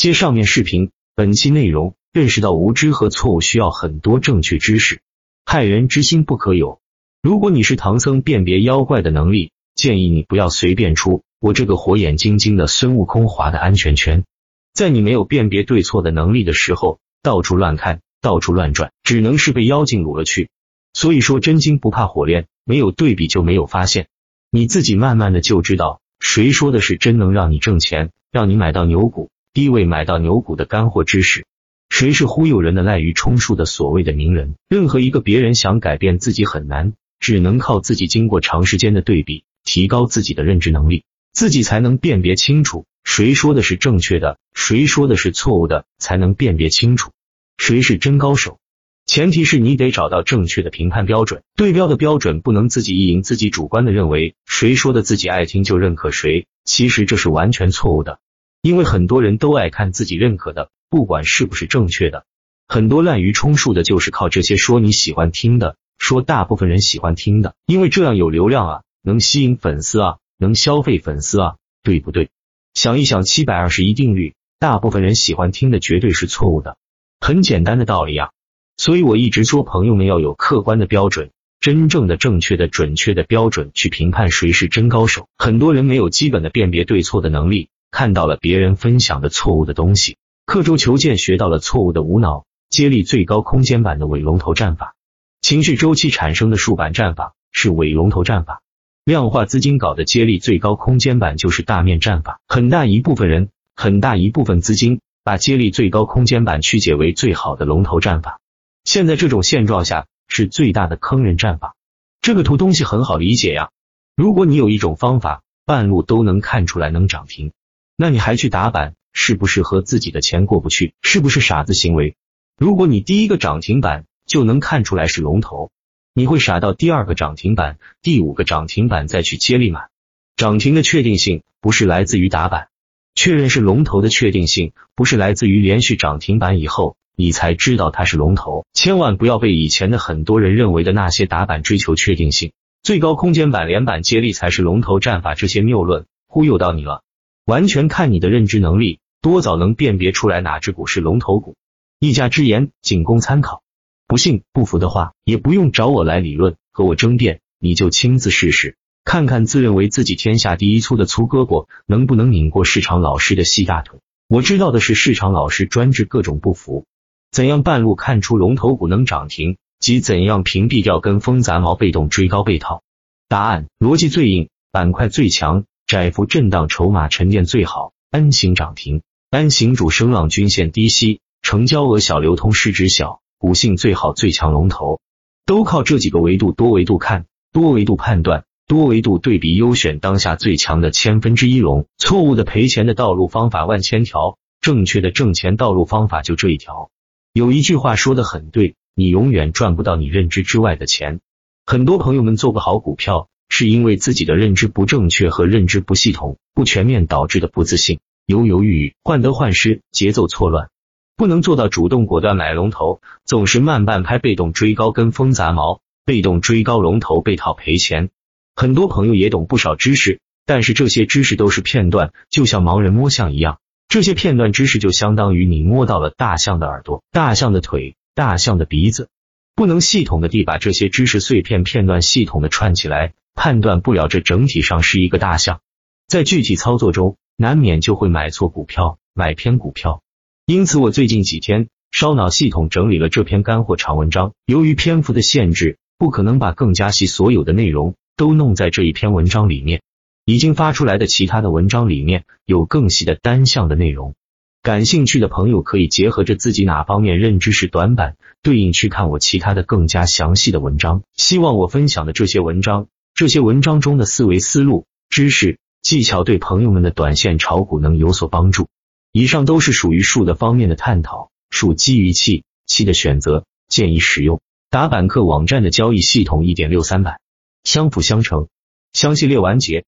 接上面视频，本期内容认识到无知和错误需要很多正确知识，害人之心不可有。如果你是唐僧辨别妖怪的能力，建议你不要随便出我这个火眼金睛的孙悟空划的安全圈。在你没有辨别对错的能力的时候，到处乱看，到处乱转，只能是被妖精掳了去。所以说，真金不怕火炼，没有对比就没有发现。你自己慢慢的就知道，谁说的是真能让你挣钱，让你买到牛股、低位买到牛股的干货知识？谁是忽悠人的滥竽充数的所谓的名人？任何一个别人想改变自己很难，只能靠自己经过长时间的对比，提高自己的认知能力，自己才能辨别清楚谁说的是正确的，谁说的是错误的，才能辨别清楚谁是真高手。前提是你得找到正确的评判标准，对标的标准不能自己意淫，自己主观的认为谁说的自己爱听就认可谁，其实这是完全错误的。因为很多人都爱看自己认可的，不管是不是正确的。很多滥竽充数的，就是靠这些说你喜欢听的，说大部分人喜欢听的，因为这样有流量啊，能吸引粉丝啊，能消费粉丝啊，对不对？想一想七百二十一定律，大部分人喜欢听的绝对是错误的，很简单的道理啊。所以我一直说，朋友们要有客观的标准，真正的、正确的、准确的标准去评判谁是真高手。很多人没有基本的辨别对错的能力，看到了别人分享的错误的东西，刻舟求剑，学到了错误的无脑接力最高空间版的伪龙头战法，情绪周期产生的竖板战法是伪龙头战法，量化资金搞的接力最高空间版就是大面战法。很大一部分人，很大一部分资金把接力最高空间版曲解为最好的龙头战法。现在这种现状下是最大的坑人战法。这个图东西很好理解呀。如果你有一种方法，半路都能看出来能涨停，那你还去打板，是不是和自己的钱过不去？是不是傻子行为？如果你第一个涨停板就能看出来是龙头，你会傻到第二个涨停板、第五个涨停板再去接力买？涨停的确定性不是来自于打板，确认是龙头的确定性不是来自于连续涨停板以后。你才知道它是龙头，千万不要被以前的很多人认为的那些打板追求确定性、最高空间板连板接力才是龙头战法这些谬论忽悠到你了。完全看你的认知能力，多早能辨别出来哪只股是龙头股。一家之言，仅供参考。不信不服的话，也不用找我来理论和我争辩，你就亲自试试，看看自认为自己天下第一粗的粗胳膊能不能拧过市场老师的细大腿。我知道的是，市场老师专治各种不服。怎样半路看出龙头股能涨停，及怎样屏蔽掉跟风杂毛被动追高被套？答案：逻辑最硬，板块最强，窄幅震荡筹码沉淀最好，N 型涨停，N 型主升浪均线低吸，成交额小，流通市值小，股性最好最强龙头，都靠这几个维度，多维度看，多维度判断，多维度对比，优选当下最强的千分之一龙。错误的赔钱的道路方法万千条，正确的挣钱道路方法就这一条。有一句话说的很对，你永远赚不到你认知之外的钱。很多朋友们做不好股票，是因为自己的认知不正确和认知不系统、不全面导致的不自信、犹犹豫豫、患得患失、节奏错乱，不能做到主动果断买龙头，总是慢半拍，被动追高跟风杂毛，被动追高龙头被套赔钱。很多朋友也懂不少知识，但是这些知识都是片段，就像盲人摸象一样。这些片段知识就相当于你摸到了大象的耳朵、大象的腿、大象的鼻子，不能系统的地把这些知识碎片片段系统的串起来，判断不了这整体上是一个大象，在具体操作中难免就会买错股票、买偏股票。因此，我最近几天烧脑系统整理了这篇干货长文章，由于篇幅的限制，不可能把更加细所有的内容都弄在这一篇文章里面。已经发出来的其他的文章里面有更细的单项的内容，感兴趣的朋友可以结合着自己哪方面认知是短板，对应去看我其他的更加详细的文章。希望我分享的这些文章，这些文章中的思维思路、知识、技巧，对朋友们的短线炒股能有所帮助。以上都是属于数的方面的探讨，数基于气，气的选择建议使用打板客网站的交易系统一点六三版，相辅相成。详细列完结。